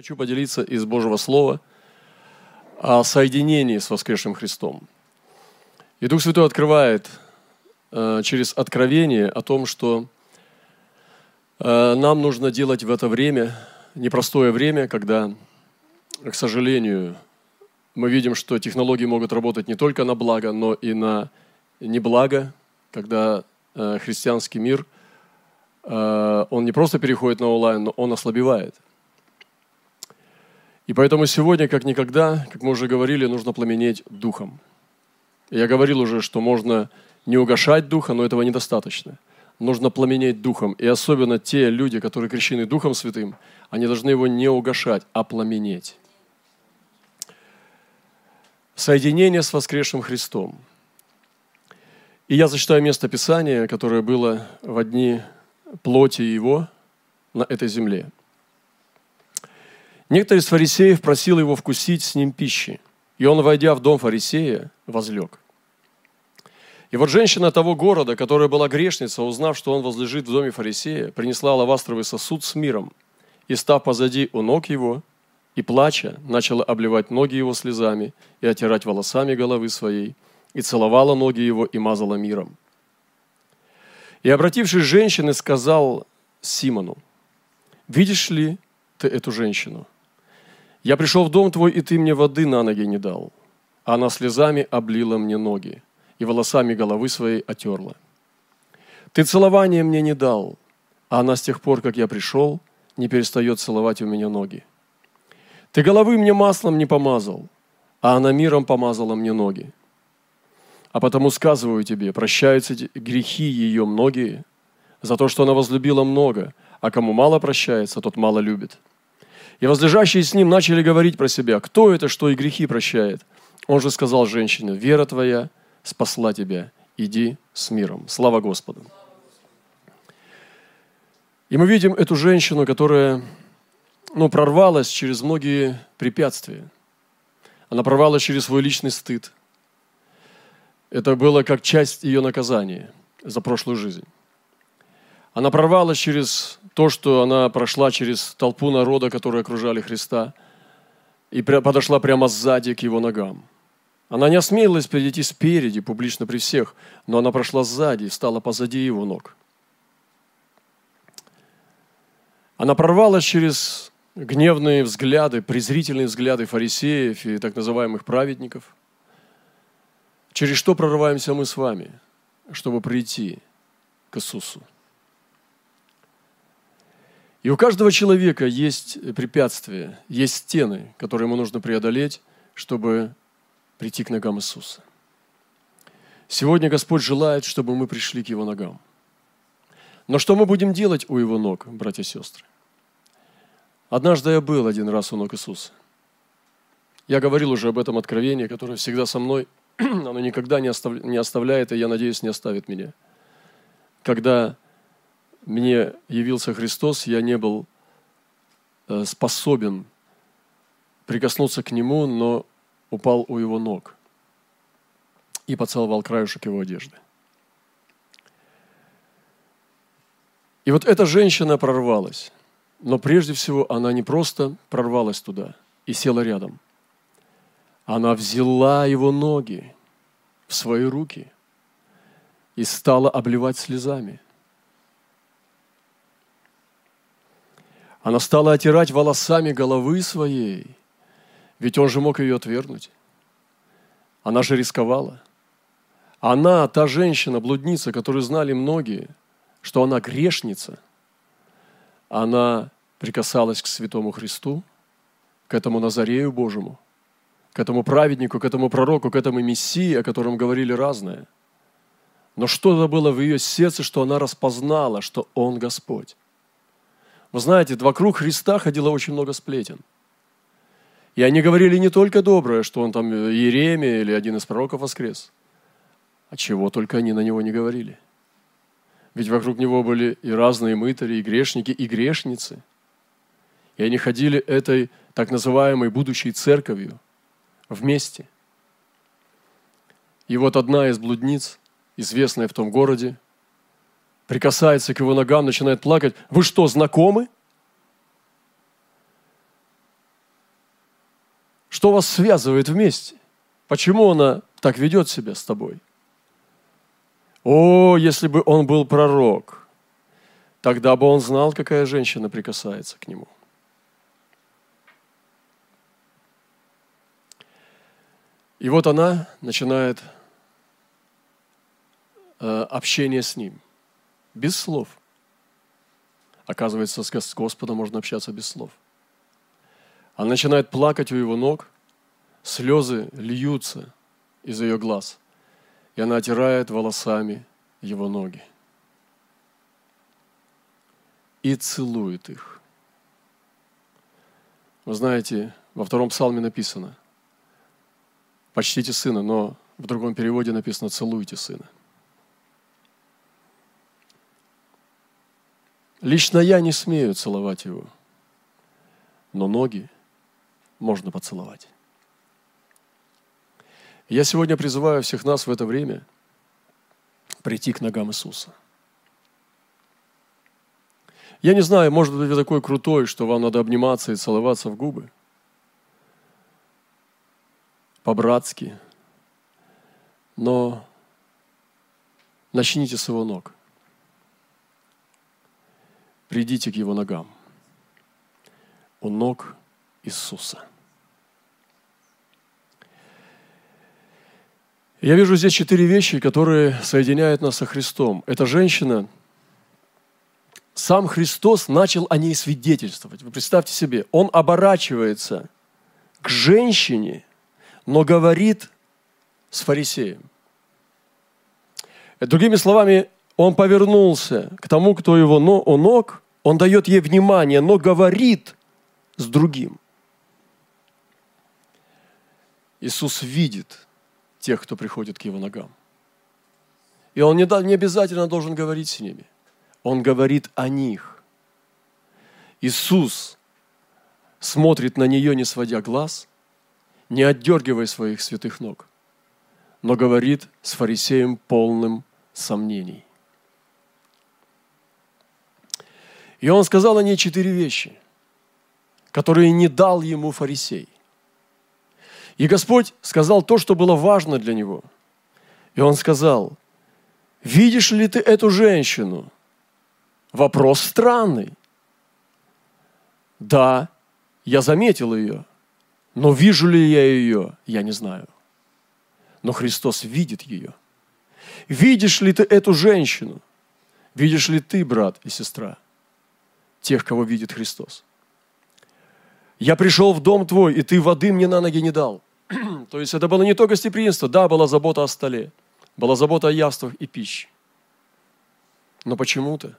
Хочу поделиться из Божьего Слова о соединении с воскресшим Христом. И Дух Святой открывает э, через откровение о том, что э, нам нужно делать в это время, непростое время, когда, к сожалению, мы видим, что технологии могут работать не только на благо, но и на неблаго, когда э, христианский мир, э, он не просто переходит на онлайн, но он ослабевает – и поэтому сегодня, как никогда, как мы уже говорили, нужно пламенеть духом. Я говорил уже, что можно не угошать духа, но этого недостаточно. Нужно пламенеть духом. И особенно те люди, которые крещены Духом Святым, они должны его не угошать, а пламенеть. Соединение с воскресшим Христом. И я зачитаю место Писания, которое было в дни плоти Его на этой земле – Некто из фарисеев просил его вкусить с ним пищи, и он, войдя в дом фарисея, возлег. И вот женщина того города, которая была грешница, узнав, что он возлежит в доме фарисея, принесла лавастровый сосуд с миром, и, став позади у ног его, и плача, начала обливать ноги его слезами и отирать волосами головы своей, и целовала ноги его и мазала миром. И, обратившись к женщине, сказал Симону, «Видишь ли ты эту женщину? Я пришел в дом твой, и ты мне воды на ноги не дал. А она слезами облила мне ноги и волосами головы своей отерла. Ты целования мне не дал, а она с тех пор, как я пришел, не перестает целовать у меня ноги. Ты головы мне маслом не помазал, а она миром помазала мне ноги. А потому сказываю тебе, прощаются грехи ее многие, за то, что она возлюбила много, а кому мало прощается, тот мало любит. И возлежащие с ним начали говорить про себя, кто это, что и грехи прощает. Он же сказал женщине, вера твоя спасла тебя, иди с миром. Слава Господу. И мы видим эту женщину, которая ну, прорвалась через многие препятствия. Она прорвалась через свой личный стыд. Это было как часть ее наказания за прошлую жизнь. Она прорвалась через то, что она прошла через толпу народа, которые окружали Христа, и подошла прямо сзади к его ногам. Она не осмелилась перейти спереди, публично при всех, но она прошла сзади и стала позади его ног. Она прорвалась через гневные взгляды, презрительные взгляды фарисеев и так называемых праведников. Через что прорываемся мы с вами, чтобы прийти к Иисусу? И у каждого человека есть препятствия, есть стены, которые ему нужно преодолеть, чтобы прийти к ногам Иисуса. Сегодня Господь желает, чтобы мы пришли к Его ногам. Но что мы будем делать у Его ног, братья и сестры? Однажды я был один раз у ног Иисуса. Я говорил уже об этом откровении, которое всегда со мной, оно никогда не, оставляет, и я надеюсь, не оставит меня. Когда мне явился Христос, я не был э, способен прикоснуться к Нему, но упал у Его ног и поцеловал краешек Его одежды. И вот эта женщина прорвалась, но прежде всего она не просто прорвалась туда и села рядом. Она взяла его ноги в свои руки и стала обливать слезами – Она стала отирать волосами головы своей, ведь он же мог ее отвергнуть. Она же рисковала. Она, та женщина, блудница, которую знали многие, что она грешница, она прикасалась к святому Христу, к этому Назарею Божьему, к этому праведнику, к этому пророку, к этому Мессии, о котором говорили разное. Но что-то было в ее сердце, что она распознала, что Он Господь. Вы знаете, вокруг Христа ходило очень много сплетен. И они говорили не только доброе, что он там Еремия или один из пророков воскрес, а чего только они на него не говорили. Ведь вокруг него были и разные мытари, и грешники, и грешницы. И они ходили этой так называемой будущей церковью вместе. И вот одна из блудниц, известная в том городе, прикасается к его ногам, начинает плакать. Вы что, знакомы? Что вас связывает вместе? Почему она так ведет себя с тобой? О, если бы он был пророк, тогда бы он знал, какая женщина прикасается к нему. И вот она начинает э, общение с ним, без слов. Оказывается, с Господом можно общаться без слов. Она начинает плакать у его ног, слезы льются из ее глаз, и она отирает волосами его ноги и целует их. Вы знаете, во втором псалме написано, почтите сына, но в другом переводе написано целуйте сына. Лично я не смею целовать его, но ноги можно поцеловать. Я сегодня призываю всех нас в это время прийти к ногам Иисуса. Я не знаю, может быть, вы такой крутой, что вам надо обниматься и целоваться в губы – по-братски, но начните с его ног. Придите к его ногам. У ног Иисуса. Я вижу здесь четыре вещи, которые соединяют нас со Христом. Эта женщина, сам Христос начал о ней свидетельствовать. Вы представьте себе, он оборачивается к женщине – но говорит с фарисеем. Другими словами, он повернулся к тому, кто его у ног, он дает ей внимание, но говорит с другим. Иисус видит тех, кто приходит к его ногам. И он не, не обязательно должен говорить с ними. Он говорит о них. Иисус смотрит на нее, не сводя глаз, не отдергивая своих святых ног, но говорит с фарисеем полным сомнений. И он сказал о ней четыре вещи, которые не дал ему фарисей. И Господь сказал то, что было важно для него. И он сказал, видишь ли ты эту женщину? Вопрос странный. Да, я заметил ее. Но вижу ли я ее, я не знаю. Но Христос видит ее. Видишь ли ты эту женщину? Видишь ли ты, брат и сестра, тех, кого видит Христос? Я пришел в дом твой, и ты воды мне на ноги не дал. То есть это было не то гостеприимство, да, была забота о столе, была забота о явствах и пище. Но почему-то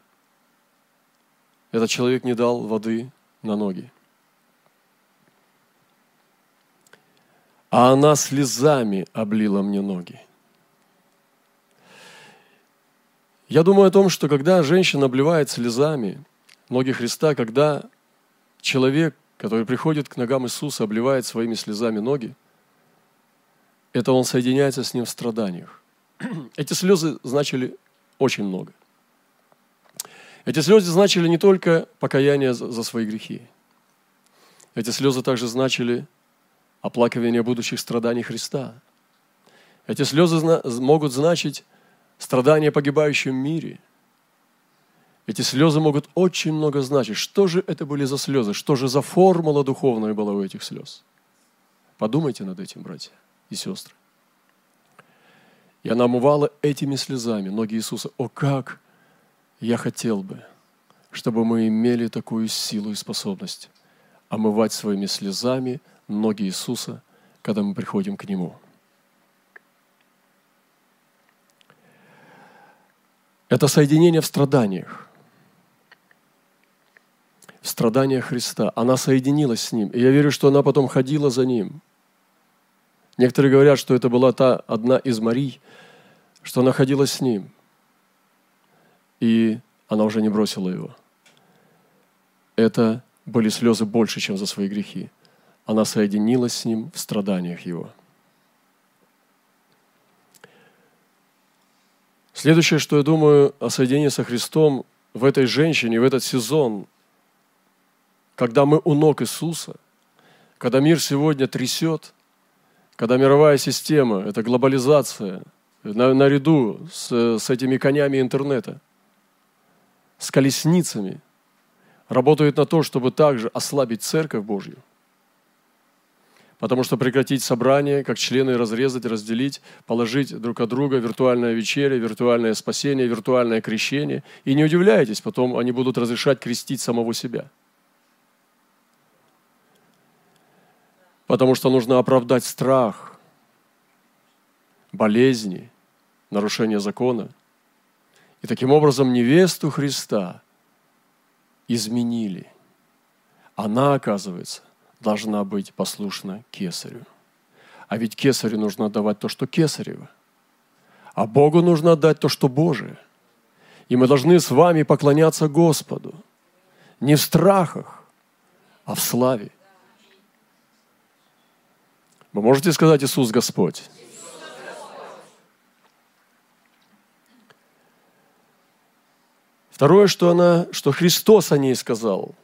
этот человек не дал воды на ноги. а она слезами облила мне ноги. Я думаю о том, что когда женщина обливает слезами ноги Христа, когда человек, который приходит к ногам Иисуса, обливает своими слезами ноги, это он соединяется с ним в страданиях. Эти слезы значили очень много. Эти слезы значили не только покаяние за свои грехи. Эти слезы также значили оплакивание будущих страданий Христа. Эти слезы могут значить страдания погибающем мире. Эти слезы могут очень много значить. Что же это были за слезы? Что же за формула духовная была у этих слез? Подумайте над этим, братья и сестры. И она омывала этими слезами ноги Иисуса. О, как я хотел бы, чтобы мы имели такую силу и способность омывать своими слезами ноги Иисуса, когда мы приходим к Нему. Это соединение в страданиях. В страданиях Христа. Она соединилась с Ним. И я верю, что она потом ходила за Ним. Некоторые говорят, что это была та одна из Марий, что она ходила с Ним. И она уже не бросила Его. Это были слезы больше, чем за свои грехи она соединилась с ним в страданиях его. Следующее, что я думаю о соединении со Христом в этой женщине, в этот сезон, когда мы у ног Иисуса, когда мир сегодня трясет, когда мировая система, это глобализация, на, наряду с, с этими конями интернета, с колесницами, работает на то, чтобы также ослабить Церковь Божью – Потому что прекратить собрание, как члены разрезать, разделить, положить друг от друга виртуальное вечеря, виртуальное спасение, виртуальное крещение. И не удивляйтесь, потом они будут разрешать крестить самого себя. Потому что нужно оправдать страх, болезни, нарушение закона. И таким образом невесту Христа изменили. Она, оказывается, должна быть послушна кесарю. А ведь кесарю нужно отдавать то, что кесарево. А Богу нужно отдать то, что Божие. И мы должны с вами поклоняться Господу. Не в страхах, а в славе. Вы можете сказать Иисус Господь? Второе, что, она, что Христос о ней сказал –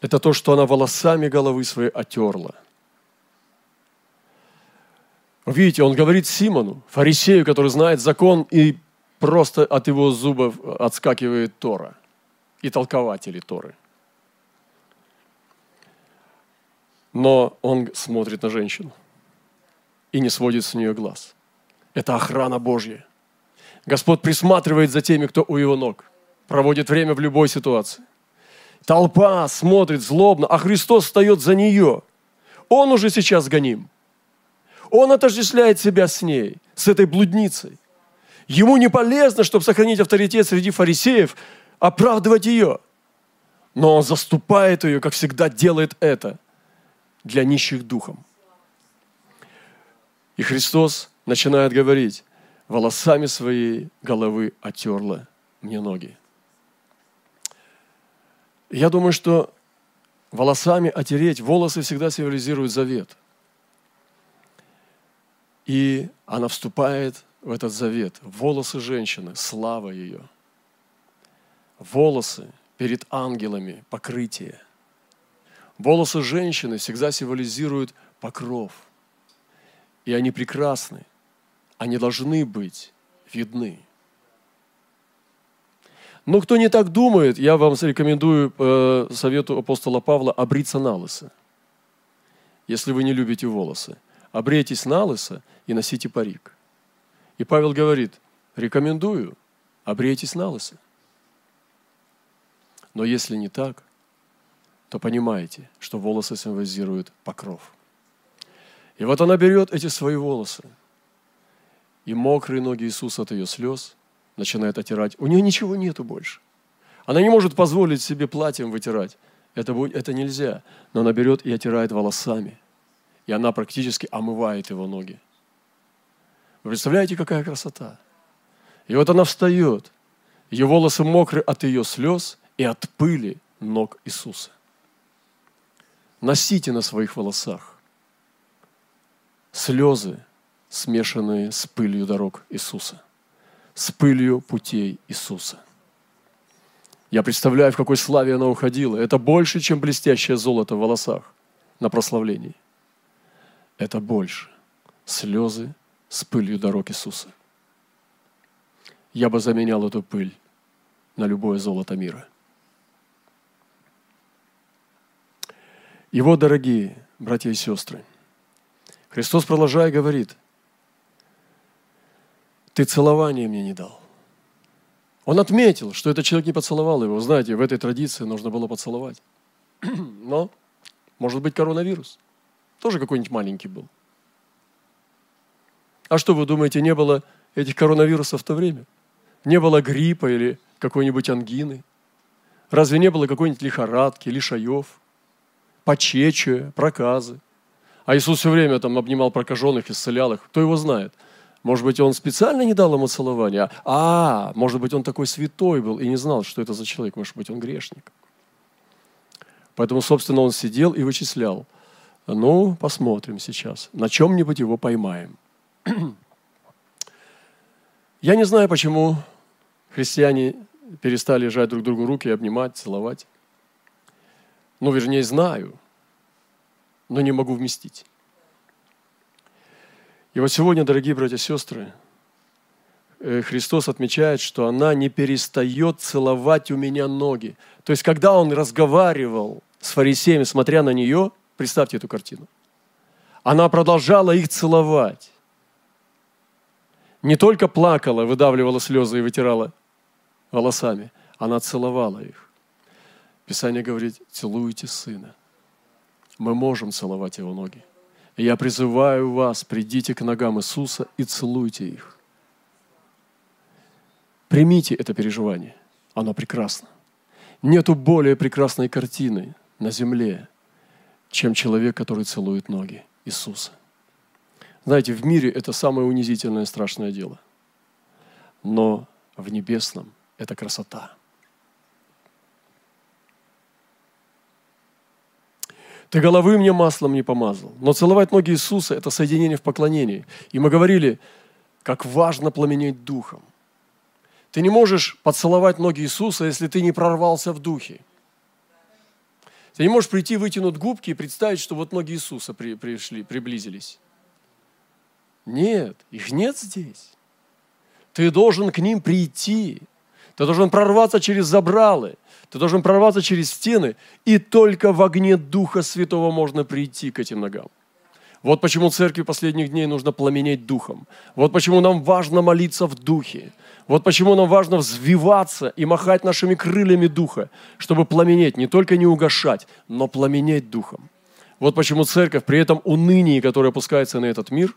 это то, что она волосами головы своей отерла. Видите, он говорит Симону, фарисею, который знает закон, и просто от его зубов отскакивает Тора и толкователи Торы. Но он смотрит на женщину и не сводит с нее глаз. Это охрана Божья. Господь присматривает за теми, кто у его ног, проводит время в любой ситуации. Толпа смотрит злобно, а Христос встает за нее. Он уже сейчас гоним. Он отождествляет себя с ней, с этой блудницей. Ему не полезно, чтобы сохранить авторитет среди фарисеев, оправдывать ее. Но он заступает ее, как всегда делает это, для нищих духом. И Христос начинает говорить, волосами своей головы отерла мне ноги. Я думаю, что волосами отереть, волосы всегда символизируют завет. И она вступает в этот завет. Волосы женщины, слава ее. Волосы перед ангелами, покрытие. Волосы женщины всегда символизируют покров. И они прекрасны. Они должны быть видны. Но кто не так думает, я вам рекомендую э, совету апостола Павла обриться на лысо. Если вы не любите волосы. Обрейтесь на лысо и носите парик. И Павел говорит, рекомендую, обрейтесь на лысо. Но если не так, то понимаете, что волосы символизируют покров. И вот она берет эти свои волосы, и мокрые ноги Иисуса от ее слез – начинает отирать. У нее ничего нету больше. Она не может позволить себе платьем вытирать. Это, это нельзя. Но она берет и отирает волосами. И она практически омывает его ноги. Вы представляете, какая красота? И вот она встает. Ее волосы мокры от ее слез и от пыли ног Иисуса. Носите на своих волосах слезы, смешанные с пылью дорог Иисуса с пылью путей Иисуса. Я представляю, в какой славе она уходила. Это больше, чем блестящее золото в волосах на прославлении. Это больше. Слезы с пылью дорог Иисуса. Я бы заменял эту пыль на любое золото мира. Вот, дорогие братья и сестры, Христос, продолжая, говорит – ты целование мне не дал. Он отметил, что этот человек не поцеловал его. Знаете, в этой традиции нужно было поцеловать. Но, может быть, коронавирус. Тоже какой-нибудь маленький был. А что вы думаете, не было этих коронавирусов в то время? Не было гриппа или какой-нибудь ангины? Разве не было какой-нибудь лихорадки, лишаев, почечия, проказы? А Иисус все время там обнимал прокаженных, исцелял их. Кто его знает? Может быть, он специально не дал ему целования? А, может быть, он такой святой был и не знал, что это за человек. Может быть, он грешник. Поэтому, собственно, он сидел и вычислял. Ну, посмотрим сейчас. На чем-нибудь его поймаем. Я не знаю, почему христиане перестали жать друг другу руки, обнимать, целовать. Ну, вернее, знаю. но не могу вместить. И вот сегодня, дорогие братья и сестры, э, Христос отмечает, что она не перестает целовать у меня ноги. То есть, когда он разговаривал с фарисеями, смотря на нее, представьте эту картину, она продолжала их целовать. Не только плакала, выдавливала слезы и вытирала волосами, она целовала их. Писание говорит, целуйте сына. Мы можем целовать его ноги. И я призываю вас, придите к ногам Иисуса и целуйте их. Примите это переживание. Оно прекрасно. Нету более прекрасной картины на земле, чем человек, который целует ноги Иисуса. Знаете, в мире это самое унизительное и страшное дело. Но в небесном это красота. Ты головы мне маслом не помазал. Но целовать ноги Иисуса – это соединение в поклонении. И мы говорили, как важно пламенеть духом. Ты не можешь поцеловать ноги Иисуса, если ты не прорвался в духе. Ты не можешь прийти, вытянуть губки и представить, что вот ноги Иисуса при, пришли, приблизились. Нет, их нет здесь. Ты должен к ним прийти. Ты должен прорваться через забралы. Ты должен прорваться через стены, и только в огне Духа Святого можно прийти к этим ногам. Вот почему церкви последних дней нужно пламенеть духом. Вот почему нам важно молиться в духе. Вот почему нам важно взвиваться и махать нашими крыльями духа, чтобы пламенеть, не только не угошать, но пламенеть духом. Вот почему церковь при этом унынии, которое опускается на этот мир,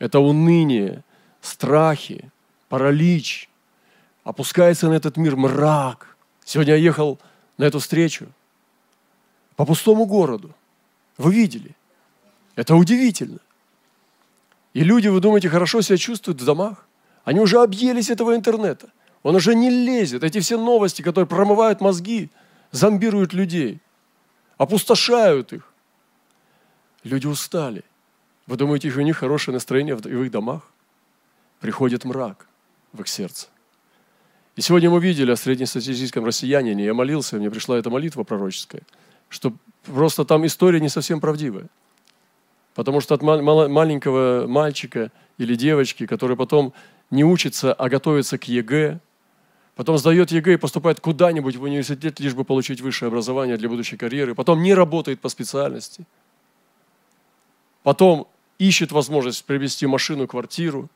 это уныние, страхи, паралич, опускается на этот мир мрак – Сегодня я ехал на эту встречу по пустому городу. Вы видели? Это удивительно. И люди, вы думаете, хорошо себя чувствуют в домах? Они уже объелись этого интернета. Он уже не лезет. Эти все новости, которые промывают мозги, зомбируют людей, опустошают их. Люди устали. Вы думаете, у них хорошее настроение в их домах? Приходит мрак в их сердце. И сегодня мы видели о среднестатистическом россиянине. Я молился, мне пришла эта молитва пророческая, что просто там история не совсем правдивая. Потому что от маленького мальчика или девочки, который потом не учится, а готовится к ЕГЭ, потом сдает ЕГЭ и поступает куда-нибудь в университет, лишь бы получить высшее образование для будущей карьеры, потом не работает по специальности, потом ищет возможность приобрести машину, квартиру,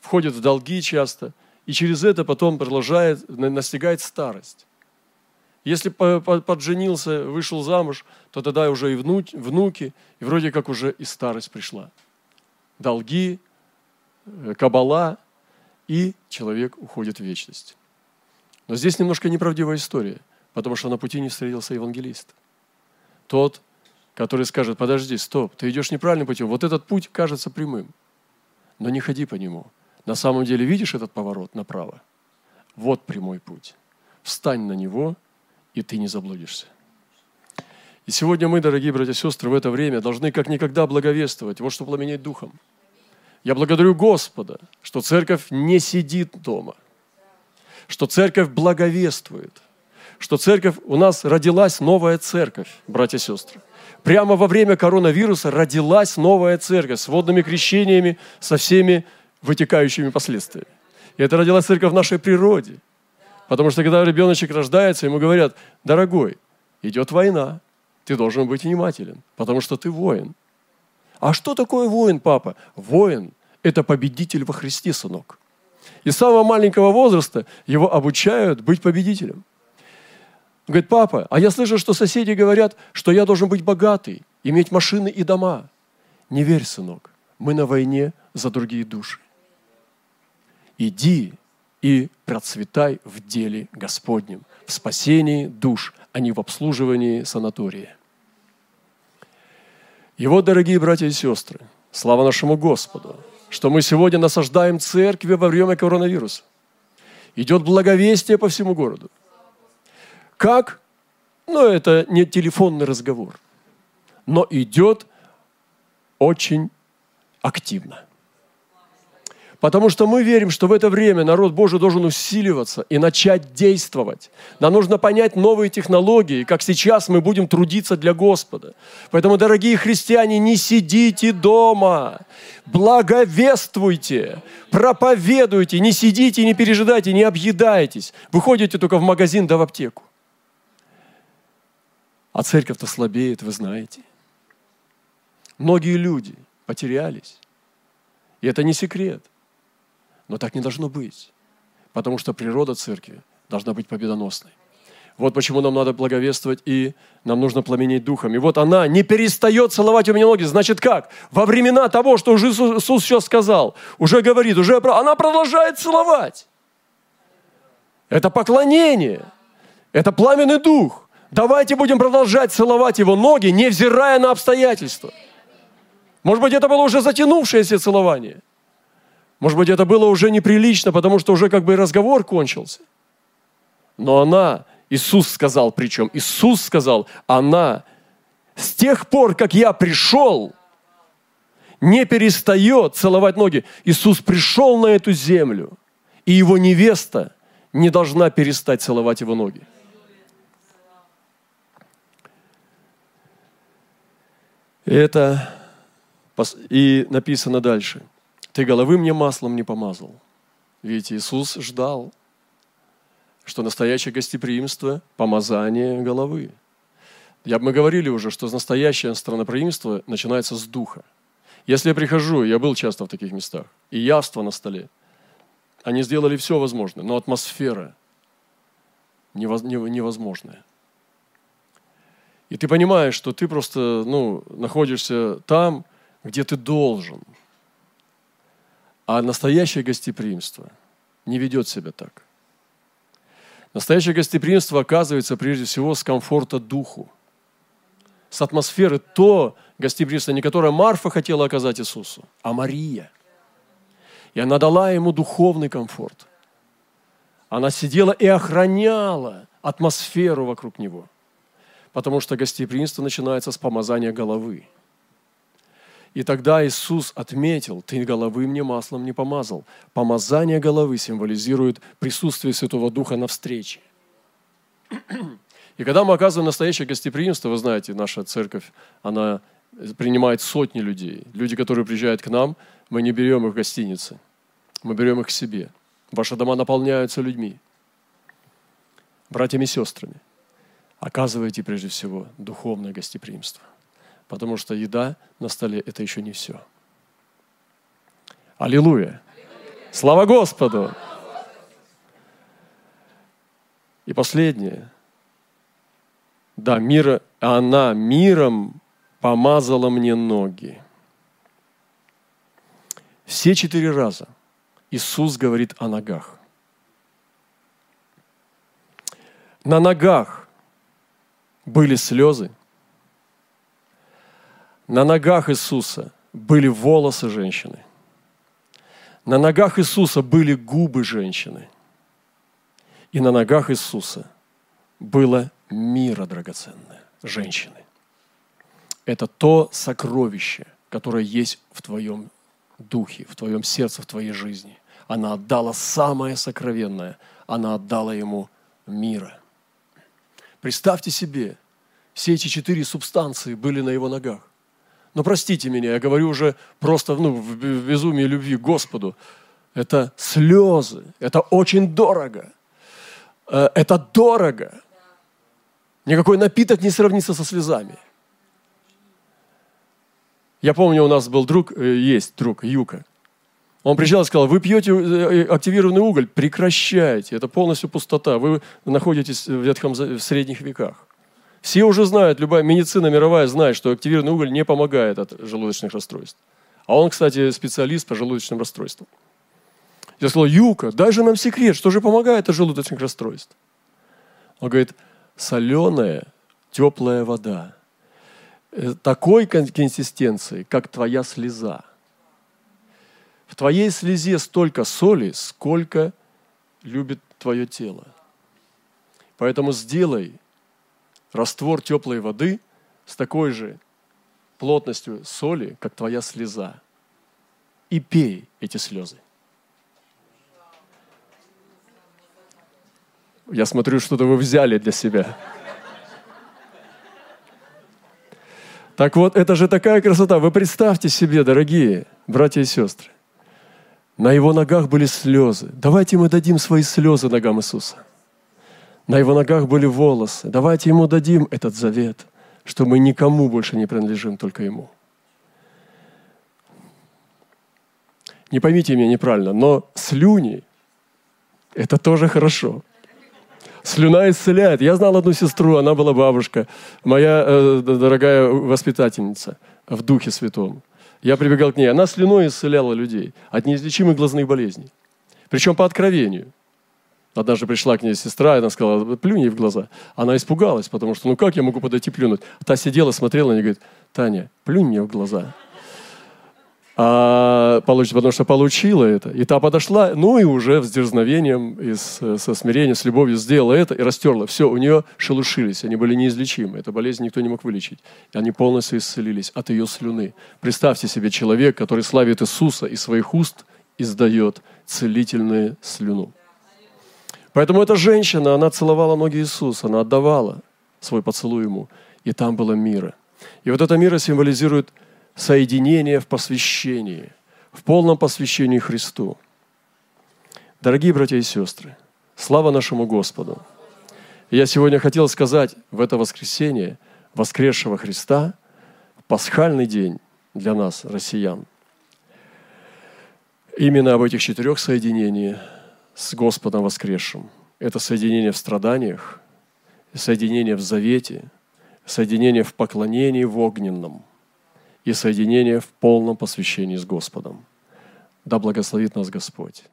входит в долги часто – и через это потом продолжает, настигает старость. Если подженился, вышел замуж, то тогда уже и внуки, и вроде как уже и старость пришла. Долги, э, кабала, и человек уходит в вечность. Но здесь немножко неправдивая история, потому что на пути не встретился евангелист. Тот, который скажет, подожди, стоп, ты идешь неправильным путем, вот этот путь кажется прямым, но не ходи по нему – на самом деле видишь этот поворот направо? Вот прямой путь. Встань на него, и ты не заблудишься. И сегодня мы, дорогие братья и сестры, в это время должны как никогда благовествовать. Вот что пламенеть духом. Я благодарю Господа, что церковь не сидит дома, что церковь благовествует, что церковь, у нас родилась новая церковь, братья и сестры. Прямо во время коронавируса родилась новая церковь с водными крещениями, со всеми вытекающими последствиями. И это родилась церковь в нашей природе. Потому что когда ребеночек рождается, ему говорят, дорогой, идет война, ты должен быть внимателен, потому что ты воин. А что такое воин, папа? Воин – это победитель во Христе, сынок. И с самого маленького возраста его обучают быть победителем. Он говорит, папа, а я слышу, что соседи говорят, что я должен быть богатый, иметь машины и дома. Не верь, сынок, мы на войне за другие души иди и процветай в деле Господнем, в спасении душ, а не в обслуживании санатория. И вот, дорогие братья и сестры, слава нашему Господу, что мы сегодня насаждаем церкви во время коронавируса. Идет благовестие по всему городу. Как? Ну, это не телефонный разговор, но идет очень активно – Потому что мы верим, что в это время народ Божий должен усиливаться и начать действовать. Нам нужно понять новые технологии, как сейчас мы будем трудиться для Господа. Поэтому, дорогие христиане, не сидите дома, благовествуйте, проповедуйте, не сидите, не пережидайте, не объедайтесь. Вы ходите только в магазин да в аптеку. А церковь-то слабеет, вы знаете. Многие люди потерялись. И это не секрет. Но так не должно быть, потому что природа церкви должна быть победоносной. Вот почему нам надо благовествовать, и нам нужно пламенеть духом. И вот она не перестает целовать у меня ноги. Значит как? Во времена того, что уже Иисус сейчас сказал, уже говорит, уже она продолжает целовать. Это поклонение. Это пламенный дух. Давайте будем продолжать целовать его ноги, невзирая на обстоятельства. Может быть, это было уже затянувшееся целование – может быть, это было уже неприлично, потому что уже как бы разговор кончился. Но она, Иисус сказал причем, Иисус сказал, она с тех пор, как я пришел, не перестает целовать ноги. Иисус пришел на эту землю, и его невеста не должна перестать целовать его ноги. Это и написано дальше – ты головы мне маслом не помазал. Ведь Иисус ждал, что настоящее гостеприимство – помазание головы. Я, мы говорили уже, что настоящее страноприимство начинается с духа. Если я прихожу, я был часто в таких местах, и явство на столе, они сделали все возможное, но атмосфера невозможная. И ты понимаешь, что ты просто ну, находишься там, где ты должен – а настоящее гостеприимство не ведет себя так. Настоящее гостеприимство оказывается прежде всего с комфорта духу, с атмосферы то гостеприимство, не которое Марфа хотела оказать Иисусу, а Мария. И она дала ему духовный комфорт. Она сидела и охраняла атмосферу вокруг него. Потому что гостеприимство начинается с помазания головы – и тогда Иисус отметил, ты головы мне маслом не помазал. Помазание головы символизирует присутствие Святого Духа на встрече. И когда мы оказываем настоящее гостеприимство, вы знаете, наша церковь, она принимает сотни людей. Люди, которые приезжают к нам, мы не берем их в гостиницы, мы берем их к себе. Ваши дома наполняются людьми, братьями и сестрами. Оказывайте прежде всего духовное гостеприимство потому что еда на столе – это еще не все. Аллилуйя! Слава Господу! И последнее. Да, мира, она миром помазала мне ноги. Все четыре раза Иисус говорит о ногах. На ногах были слезы – на ногах Иисуса были волосы женщины. На ногах Иисуса были губы женщины. И на ногах Иисуса было мира драгоценное женщины. Это то сокровище, которое есть в твоем духе, в твоем сердце, в твоей жизни. Она отдала самое сокровенное. Она отдала ему мира. Представьте себе, все эти четыре субстанции были на его ногах. Но простите меня, я говорю уже просто ну, в безумии любви к Господу. Это слезы, это очень дорого. Э, это дорого. Никакой напиток не сравнится со слезами. Я помню, у нас был друг, э, есть друг, Юка. Он приезжал и сказал, вы пьете э, активированный уголь, прекращайте, это полностью пустота, вы находитесь в, ветхом, в средних веках. Все уже знают, любая медицина мировая знает, что активированный уголь не помогает от желудочных расстройств. А он, кстати, специалист по желудочным расстройствам. Я сказал, Юка, дай же нам секрет, что же помогает от желудочных расстройств? Он говорит, соленая, теплая вода, э, такой консистенции, как твоя слеза. В твоей слезе столько соли, сколько любит твое тело. Поэтому сделай раствор теплой воды с такой же плотностью соли, как твоя слеза. И пей эти слезы. Я смотрю, что-то вы взяли для себя. Так вот, это же такая красота. Вы представьте себе, дорогие братья и сестры, на его ногах были слезы. Давайте мы дадим свои слезы ногам Иисуса. На его ногах были волосы. Давайте ему дадим этот завет, что мы никому больше не принадлежим, только ему. Не поймите меня неправильно, но слюни – это тоже хорошо. Слюна исцеляет. Я знал одну сестру, она была бабушка, моя э, дорогая воспитательница в Духе Святом. Я прибегал к ней. Она слюной исцеляла людей от неизлечимых глазных болезней. Причем по откровению. Однажды пришла к ней сестра, и она сказала, плюнь ей в глаза. Она испугалась, потому что, ну как я могу подойти плюнуть? Та сидела, смотрела на нее и говорит, Таня, плюнь мне в глаза а, потому что получила это. И та подошла, ну и уже с дерзновением, и с, со смирением, с любовью сделала это и растерла. Все, у нее шелушились, они были неизлечимы. Эту болезнь никто не мог вылечить. И они полностью исцелились от ее слюны. Представьте себе человек, который славит Иисуса и своих уст издает целительную слюну. Поэтому эта женщина, она целовала ноги Иисуса, она отдавала свой поцелуй ему, и там было мира. И вот это мира символизирует соединение в посвящении, в полном посвящении Христу. Дорогие братья и сестры, слава нашему Господу! я сегодня хотел сказать в это воскресенье воскресшего Христа, пасхальный день для нас, россиян. Именно об этих четырех соединениях с Господом воскресшим. Это соединение в страданиях, соединение в завете, соединение в поклонении в огненном – и соединение в полном посвящении с Господом. Да благословит нас Господь.